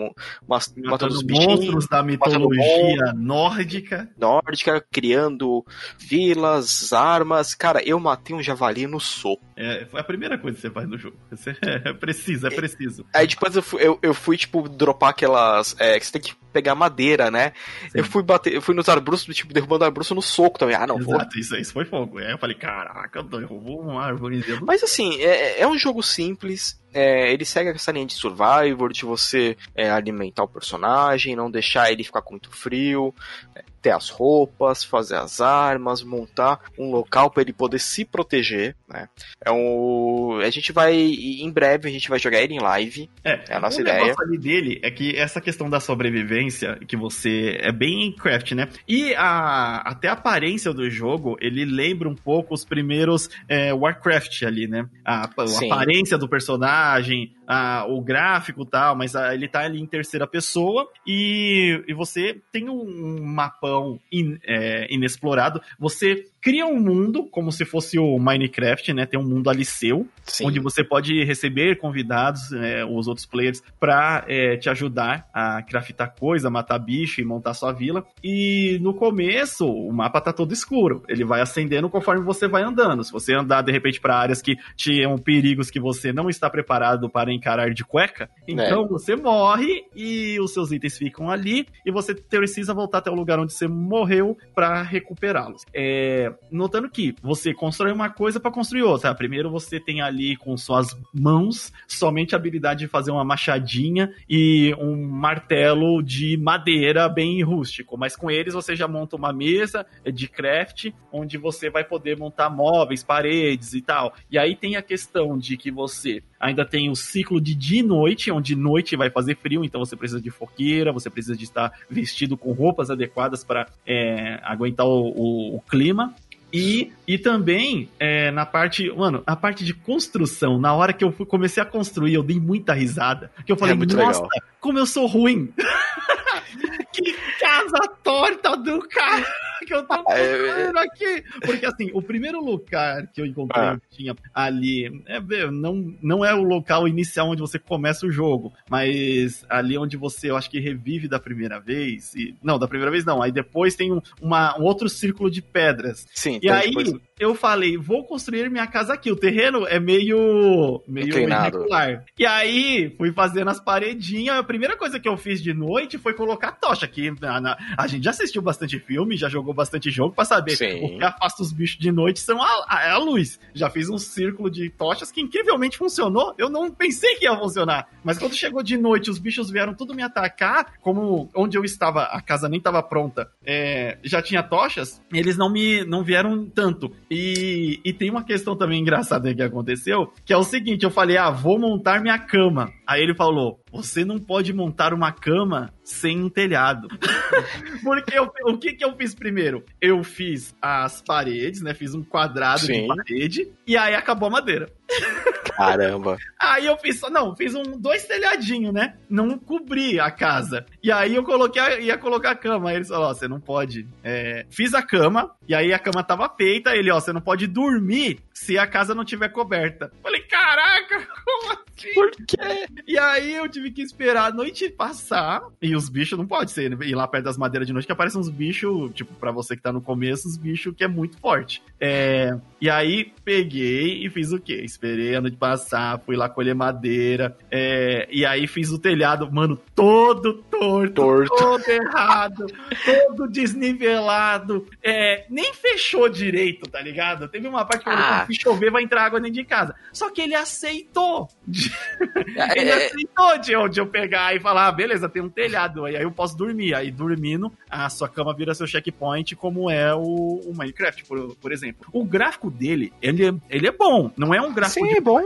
matando, matando os monstros da mitologia nórdica. Nórdica, criando vilas, armas. Cara, eu matei um javali no soco. É, foi a primeira coisa que você faz no jogo. Você é preciso, é preciso. Aí depois eu fui, eu, eu fui tipo, dropar aquelas. É, que você tem que pegar madeira, né? Sim. Eu fui bater, eu fui nos arbustos, tipo, derrubando arbustos no soco também. Ah, não, Exato, vou. Isso, isso foi fogo. Aí eu falei, caraca, derrubou uma árvore. Mas assim, é, é um jogo simples, é, ele segue essa linha de Survivor, de você é, alimentar o personagem, não deixar ele ficar com muito frio, é, ter as roupas, fazer as armas, montar um local para ele poder se proteger, né? É um, a gente vai, em breve, a gente vai jogar ele em live. É, é a nossa o ideia. O ali dele é que essa questão da sobrevivência, que você é bem craft, né? E a, até a aparência do jogo, ele lembra um pouco os primeiros é, Warcraft ali, né? A, a aparência do personagem, a, o gráfico e tal, mas a, ele tá ali em terceira pessoa e, e você tem um, um mapão in, é, inexplorado. Você cria um mundo como se fosse o Minecraft, né? Tem um mundo ali seu, Sim. onde você pode receber convidados, é, os outros players, pra é, te ajudar a craftar coisa, matar bicho e montar sua vila. E no começo, o mapa tá todo escuro. Ele vai acendendo conforme você vai andando. Se você andar, de repente, para áreas que tinham perigos que você não está preparado para encarar de cueca, então é. você morre e os seus itens ficam ali e você precisa voltar até o lugar onde você morreu para recuperá-los. É, notando que você constrói uma coisa para construir outra. Primeiro você tem ali com suas mãos somente a habilidade de fazer uma machadinha e um martelo de madeira bem rústico, mas com eles você já monta uma mesa de craft onde você vai poder montar móveis, paredes e tal. E aí tem a questão de que você ainda tem o ciclo de dia e noite, onde noite vai fazer frio, então você precisa de fogueira, você precisa de estar vestido com roupas adequadas para é, aguentar o, o, o clima. E, e também é, na parte, mano, a parte de construção, na hora que eu comecei a construir, eu dei muita risada. Que eu falei, é nossa, legal. como eu sou ruim. que casa torta do cara que eu tô fazendo aqui. Porque assim, o primeiro lugar que eu encontrei ah. tinha ali, é, não, não é o local inicial onde você começa o jogo, mas ali onde você, eu acho que revive da primeira vez. E, não, da primeira vez não. Aí depois tem um, uma, um outro círculo de pedras. Sim. E aí depois... eu falei, vou construir minha casa aqui. O terreno é meio, meio irregular. E aí fui fazendo as paredinhas. A primeira coisa que eu fiz de noite foi colocar tocha aqui. Na, na, a gente já assistiu bastante filme, já jogou bastante jogo para saber Sim. o que afasta os bichos de noite são a, a, a, luz. Já fiz um círculo de tochas que incrivelmente funcionou. Eu não pensei que ia funcionar, mas quando chegou de noite, os bichos vieram tudo me atacar, como onde eu estava, a casa nem estava pronta, é, já tinha tochas, eles não me não vieram tanto. E, e tem uma questão também engraçada que aconteceu, que é o seguinte, eu falei, ah, vou montar minha cama. Aí ele falou, você não pode montar uma cama sem um telhado. Porque eu, o que, que eu fiz primeiro? Eu fiz as paredes, né? Fiz um quadrado Sim. de parede e aí acabou a madeira. Caramba. aí eu fiz, não, fiz um dois telhadinhos, né? Não cobri a casa. E aí eu coloquei, ia colocar a cama. Aí eles falaram, ó, você não pode. É... Fiz a cama, e aí a cama tava feita. Ele, ó, você não pode dormir se a casa não tiver coberta. Falei, caraca, como assim? Por quê? E aí eu tive que esperar a noite passar. E os bichos não pode ser, ir lá perto das madeiras de noite, que aparecem uns bichos, tipo, pra você que tá no começo, os bichos que é muito forte. É... E aí peguei e fiz o quê? Esperei a noite passar, fui lá colher madeira. É... E aí fiz o telhado, mano, todo torto, torto. todo errado, todo desnivelado. É... Nem fechou direito, tá ligado? Teve uma parte que ah. se chover vai entrar água dentro de casa. Só que ele aceitou. É, ele é... aceitou de, de eu pegar e falar, ah, beleza, tem um telhado, aí eu posso dormir. Aí dormindo, a sua cama vira seu checkpoint, como é o, o Minecraft, por, por exemplo. O gráfico dele, ele, é, ele é bom. Não é um gráfico Sim, de é bom.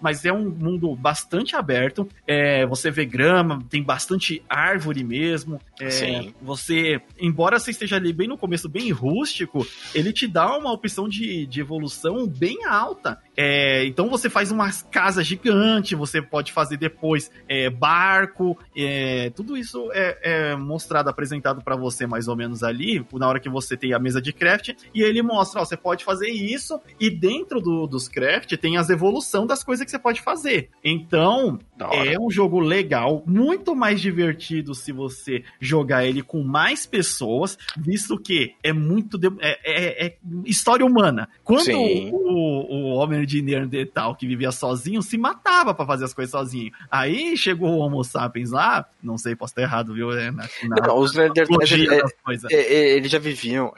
mas é um mundo bastante aberto. É, você vê grama, tem bastante árvore mesmo. É, Sim. Você, embora você esteja ali bem no começo, bem rústico, ele te dá uma opção de, de evolução bem alta É, então você faz uma casa gigante, você pode fazer depois é, barco, é, tudo isso é, é mostrado, apresentado para você mais ou menos ali, na hora que você tem a mesa de craft, e ele mostra, ó, você pode fazer isso, e dentro do, dos craft tem as evolução das coisas que você pode fazer. Então, é um jogo legal, muito mais divertido se você jogar ele com mais pessoas, visto que é muito. De, é, é, é, história humana. Quando o, o homem de Neandertal que vivia sozinho se matava para fazer as coisas sozinho. Aí chegou o Homo sapiens lá, não sei, posso estar errado, viu? É, na, na, não, os Neandertais é, é, eles já viviam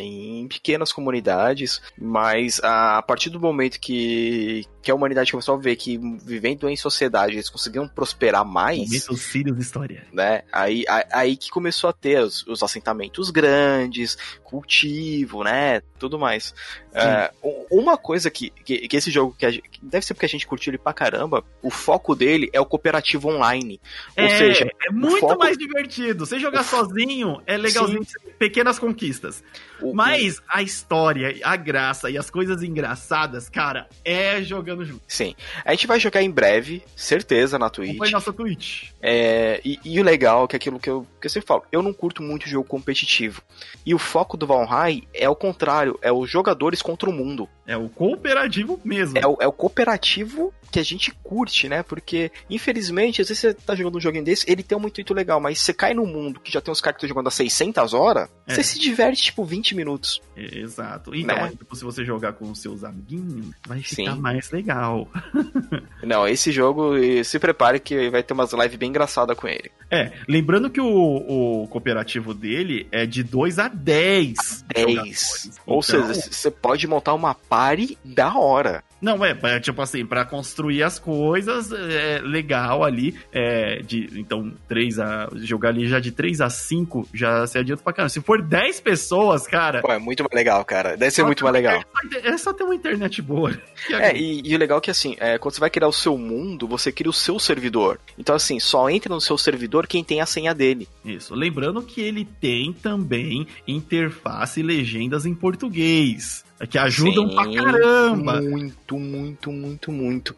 em pequenas comunidades, mas a partir do momento que, que a humanidade começou a ver que vivendo em sociedade eles conseguiam prosperar mais. Momento Sirius História. Né? Aí, aí que começou a ter os, os assentamentos grandes, cultivo, né? Tudo mais. É, uma coisa que, que, que, esse jogo, que, gente, deve ser porque a gente curtiu ele pra caramba, o foco dele é o cooperativo online. Ou é, seja, é muito foco... mais divertido. Você jogar sozinho é legalzinho, Sim. pequenas conquistas. O, Mas a história, a graça e as coisas engraçadas, cara, é jogando junto. Sim. A gente vai jogar em breve, certeza, na Twitch. Nossa Twitch. É, e, e, o legal, é que é aquilo que eu, que eu sempre falo, eu não curto muito jogo competitivo. E o foco do Valheim é o contrário, é os jogadores contra o mundo. É o cooperativo mesmo. É o, é o cooperativo que a gente curte, né? Porque, infelizmente, às vezes você tá jogando um joguinho desse, ele tem um intuito legal, mas você cai no mundo que já tem uns caras que estão jogando há 600 horas, é. você se diverte, tipo, 20 minutos. Exato. Então, né? tipo, se você jogar com os seus amiguinhos, vai ficar Sim. mais legal. Não, esse jogo, se prepare que vai ter umas lives bem engraçadas com ele. É, lembrando que o, o cooperativo dele é de 2 a 10. 10. Ou então... seja, você pode montar uma party da hora. Não, é, é, tipo assim, para construir as coisas, é legal ali. É, de, então, 3 a. Jogar ali já de 3 a 5 já se adianta pra caramba. Se for 10 pessoas, cara. Pô, é muito mais legal, cara. Deve ser muito mais legal. É, é só ter uma internet boa. É, e, e, o legal é que assim, é, quando você vai criar o seu mundo, você cria o seu servidor. Então, assim, só entra no seu servidor quem tem a senha dele. Isso. Lembrando que ele tem também interface e legendas em português. Que ajudam Sim, pra caramba. Muito, muito, muito, muito.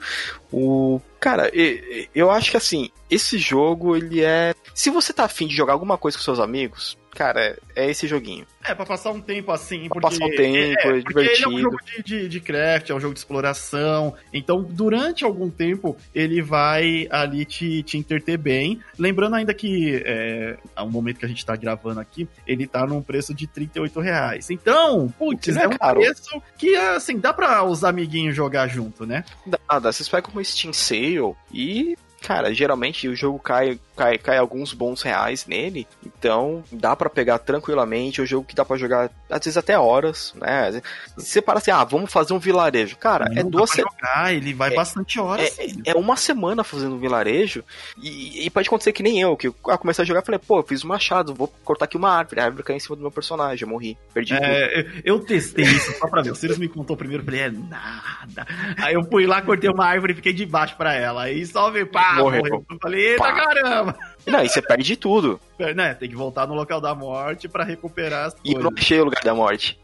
O. Cara, eu acho que assim, esse jogo, ele é. Se você tá afim de jogar alguma coisa com seus amigos, cara, é esse joguinho. É, pra passar um tempo assim. Pra porque, passar um tempo, é, é divertido. Ele é um jogo de, de, de, craft, é um jogo de exploração. Então, durante algum tempo, ele vai ali te, te interter bem. Lembrando ainda que, é, ao momento que a gente tá gravando aqui, ele tá num preço de 38 reais. Então, putz, é, é um caro. preço que, assim, dá pra os amiguinhos jogar junto, né? Dá, dá. Vocês pegam uma Steam Sale e cara, geralmente o jogo cai cai, cai alguns bons reais nele. Então dá para pegar tranquilamente. É um jogo que dá para jogar às vezes até horas, né? Você para assim, ah, vamos fazer um vilarejo. Cara, Não, é duas semanas. ele vai é, bastante horas. É, é, uma semana fazendo um vilarejo. E, e, pode acontecer que nem eu, que eu ah, comecei a jogar falei, pô, eu fiz um machado, vou cortar aqui uma árvore. A árvore caiu em cima do meu personagem, eu morri. Perdi é, tudo. Eu testei isso só pra ver. O Sirius me contou primeiro, falei, é nada. Aí eu fui lá, cortei uma árvore e fiquei debaixo pra ela. Aí só veio, pá, morreu. morreu. Eu falei, eita pá. caramba. Não, e você perde tudo. É, né, tem que voltar no local da morte para recuperar as e coisas. E eu não achei o lugar da morte.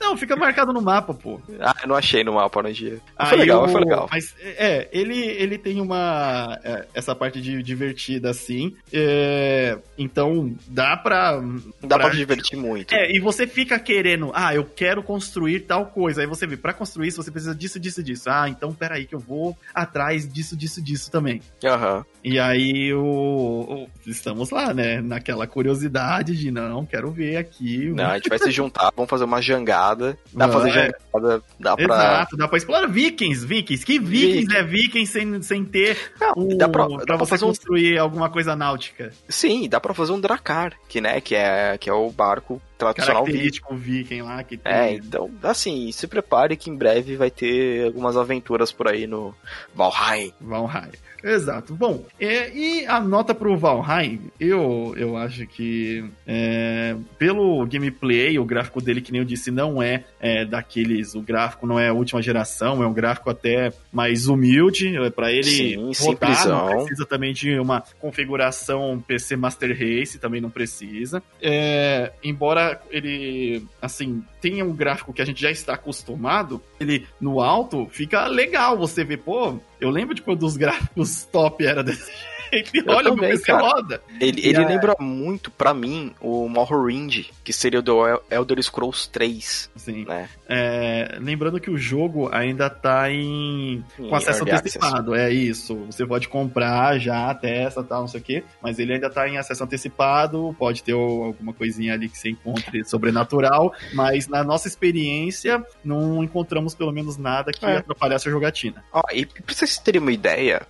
Não, fica marcado no mapa, pô. Ah, eu não achei no mapa no dia. foi legal, eu... foi legal. Mas, é, ele, ele tem uma... É, essa parte de divertida, assim. É, então, dá pra... Dá pra, pra divertir muito. É, e você fica querendo... Ah, eu quero construir tal coisa. Aí você vê, pra construir isso, você precisa disso, disso, disso. Ah, então peraí que eu vou atrás disso, disso, disso também. Aham. Uhum. E aí, o, o, estamos lá, né? Naquela curiosidade de, não, quero ver aqui. Não, a gente vai se juntar, vamos fazer uma jangada. Dá pra fazer é. dá pra... Exato, dá pra explorar vikings, vikings. Que vikings, vikings. é vikings sem, sem ter não, dá pra, pra dá você pra construir um... alguma coisa náutica? Sim, dá pra fazer um dracar, que, né, que é, que é o barco tradicional Característico viking lá que tem. É, então, assim, se prepare que em breve vai ter algumas aventuras por aí no Valheim. Valheim. Exato. Bom, é, e a nota pro Valheim, eu, eu acho que é, pelo gameplay, o gráfico dele, que nem eu disse, não é, é daqueles. O gráfico não é a última geração, é um gráfico até mais humilde. É, para ele Sim, rodar, não precisa também de uma configuração PC Master Race, também não precisa. É, embora ele, assim, tem um gráfico que a gente já está acostumado, ele no alto fica legal você ver, pô, eu lembro de quando os gráficos top era desse jeito. Ele Eu olha também, o PC cara. roda. Ele, ele a- lembra muito, pra mim, o Morrowind, que seria o do El- Elder Scrolls 3, Sim. né? É, lembrando que o jogo ainda tá em com acesso Early antecipado, é isso. Você pode comprar já, testa, tal, não sei o quê, mas ele ainda tá em acesso antecipado, pode ter alguma coisinha ali que você encontre sobrenatural, mas na nossa experiência não encontramos pelo menos nada que É. atrapalhasse a jogatina. Ó, e pra vocês terem uma ideia,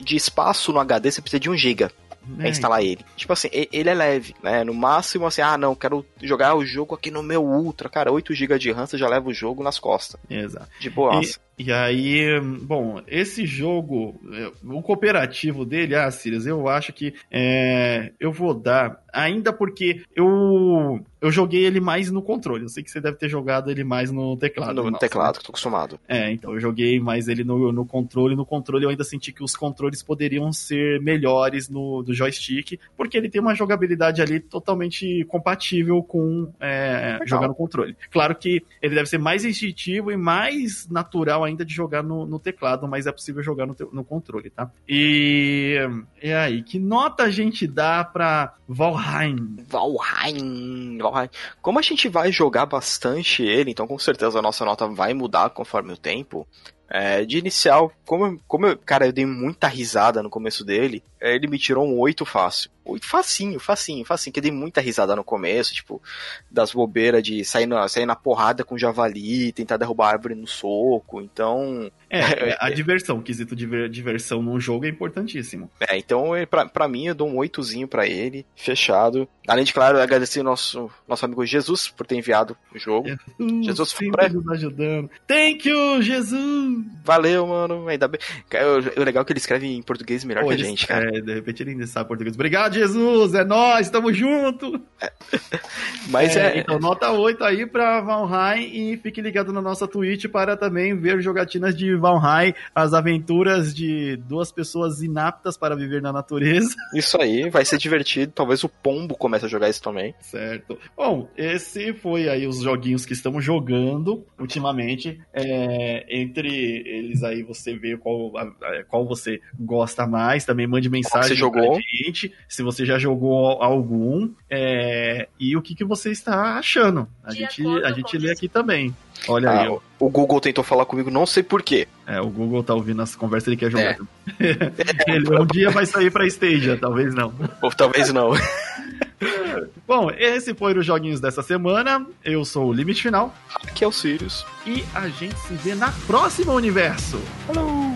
de espaço no HD você precisa de 1 GB pra É, instalar ele. Tipo assim, ele é leve, né? No máximo, assim, ah, não, quero jogar o jogo aqui no meu Ultra. Cara, 8 GB de RAM você já leva o jogo nas costas. Exato. De boa. E aí, bom, esse jogo, é, o cooperativo dele, ah, Sirius, eu acho que é, eu vou dar, ainda porque eu, eu joguei ele mais no controle. Eu sei que você deve ter jogado ele mais no teclado. no nossa, teclado, que eu tô acostumado. né? É, então eu joguei mais ele no, no controle. No controle eu ainda senti que os controles poderiam ser melhores no do joystick, porque ele tem uma jogabilidade ali totalmente compatível com é, jogar no controle. Claro que ele deve ser mais instintivo e mais natural ainda de jogar no, no teclado, mas é possível jogar no, no controle, tá? E, e aí, que nota a gente dá pra Valheim? Valheim, Valheim. Como a gente vai jogar bastante ele, então com certeza a nossa nota vai mudar conforme o tempo. É, de inicial, como, como eu, cara, eu dei muita risada no começo dele, é, ele me tirou um 8 fácil. 8 facinho, facinho, facinho, que dei muita risada no começo, tipo, das bobeiras de sair na, sair na porrada com javali, tentar derrubar a árvore no soco, então... É, é, a diversão, o quesito de ver- diversão num jogo é importantíssimo. É, então, é, pra, pra mim, eu dou um oitozinho pra ele, fechado. Além de, claro, agradecer o nosso, nosso amigo Jesus por ter enviado o jogo. Jesus sempre foi nos ajudando. Thank you, Jesus! Valeu, mano. Ainda bem. O o legal é que ele escreve em português melhor Pô, que a gente, cara. É, de repente ele ainda sabe português. Obrigado, Jesus! É nós, tamo junto! Mas é. Então, nota 8 aí pra Valheim e fique ligado na nossa Twitch para também ver jogatinas de Valheim, as aventuras de duas pessoas inaptas para viver na natureza. Isso aí, vai ser divertido. Talvez o Pombo comece a jogar isso também. Certo. Bom, esse foi aí os joguinhos que estamos jogando ultimamente. É, entre eles aí você vê qual, qual você gosta mais. Também mande mensagem você jogou? pra gente, se você já jogou algum. é, e o que, que você está achando. A De gente, acordo a gente lê aqui também. Olha aí, Ah, ó. o Google tentou falar comigo, não sei porquê. É, o Google tá ouvindo as conversas, ele quer jogar. É. ele um dia vai sair pra Stadia, talvez não. Ou talvez não. Bom, esse foi os joguinhos dessa semana. Eu sou o Limite Final. Aqui é o Sirius. E a gente se vê na próxima universo. Falou!